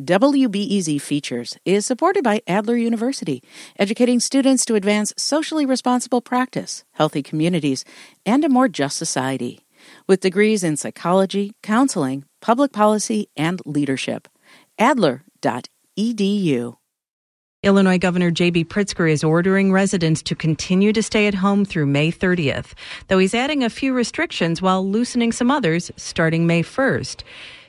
WBEZ Features is supported by Adler University, educating students to advance socially responsible practice, healthy communities, and a more just society. With degrees in psychology, counseling, public policy, and leadership. Adler.edu. Illinois Governor J.B. Pritzker is ordering residents to continue to stay at home through May 30th, though he's adding a few restrictions while loosening some others starting May 1st.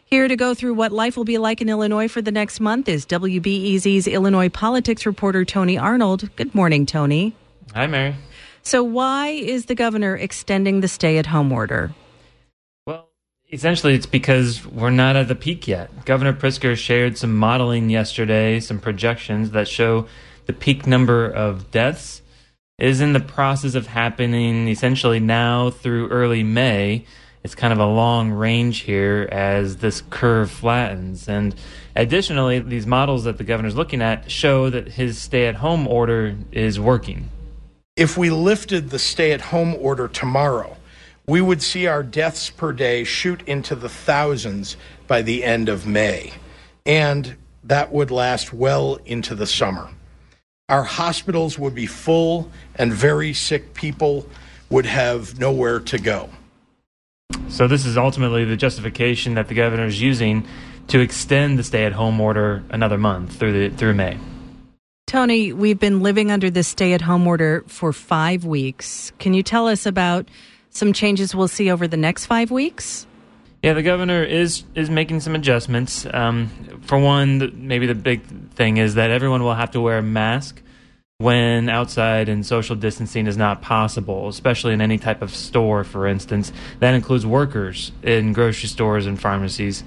Here to go through what life will be like in Illinois for the next month is WBEZ's Illinois politics reporter Tony Arnold. Good morning, Tony. Hi, Mary. So, why is the governor extending the stay at home order? Well, essentially, it's because we're not at the peak yet. Governor Pritzker shared some modeling yesterday, some projections that show the peak number of deaths is in the process of happening essentially now through early May it's kind of a long range here as this curve flattens. And additionally, these models that the governor's looking at show that his stay at home order is working. If we lifted the stay at home order tomorrow, we would see our deaths per day shoot into the thousands by the end of May. And that would last well into the summer. Our hospitals would be full, and very sick people would have nowhere to go. So this is ultimately the justification that the governor is using to extend the stay-at-home order another month through the through May. Tony, we've been living under this stay-at-home order for five weeks. Can you tell us about some changes we'll see over the next five weeks? Yeah, the governor is is making some adjustments. Um, for one, maybe the big thing is that everyone will have to wear a mask when outside and social distancing is not possible, especially in any type of store, for instance. That includes workers in grocery stores and pharmacies.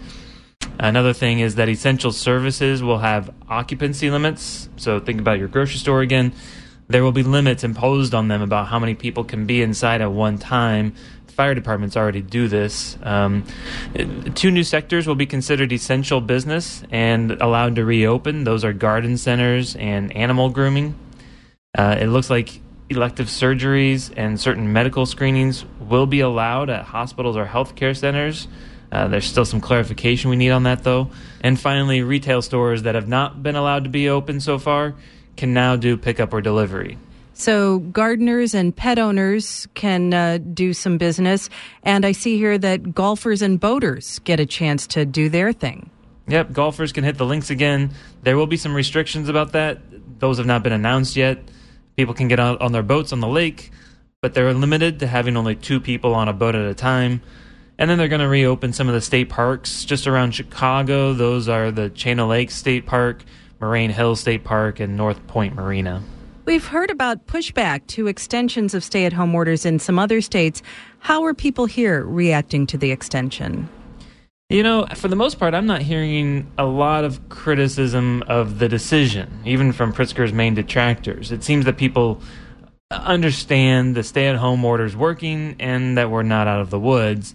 Another thing is that essential services will have occupancy limits. So think about your grocery store again. There will be limits imposed on them about how many people can be inside at one time. Fire departments already do this. Um, two new sectors will be considered essential business and allowed to reopen. Those are garden centers and animal grooming. Uh, it looks like elective surgeries and certain medical screenings will be allowed at hospitals or healthcare centers. Uh, there's still some clarification we need on that, though. And finally, retail stores that have not been allowed to be open so far can now do pickup or delivery. So, gardeners and pet owners can uh, do some business. And I see here that golfers and boaters get a chance to do their thing. Yep, golfers can hit the links again. There will be some restrictions about that. Those have not been announced yet. People can get out on their boats on the lake, but they're limited to having only two people on a boat at a time. And then they're going to reopen some of the state parks just around Chicago. Those are the Chain O'Lakes State Park, Moraine Hill State Park, and North Point Marina. We've heard about pushback to extensions of stay at home orders in some other states. How are people here reacting to the extension? You know, for the most part, I'm not hearing a lot of criticism of the decision, even from Pritzker's main detractors. It seems that people understand the stay at home order is working and that we're not out of the woods.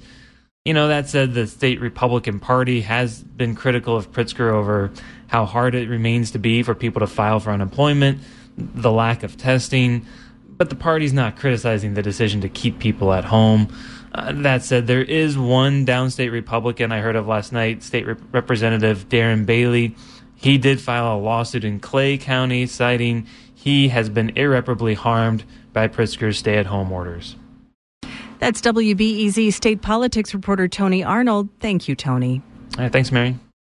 You know, that said, the state Republican Party has been critical of Pritzker over how hard it remains to be for people to file for unemployment, the lack of testing, but the party's not criticizing the decision to keep people at home. Uh, that said, there is one downstate Republican I heard of last night, State Rep- Representative Darren Bailey. He did file a lawsuit in Clay County citing he has been irreparably harmed by Pritzker's stay at home orders. That's WBEZ state politics reporter Tony Arnold. Thank you, Tony. Right, thanks, Mary.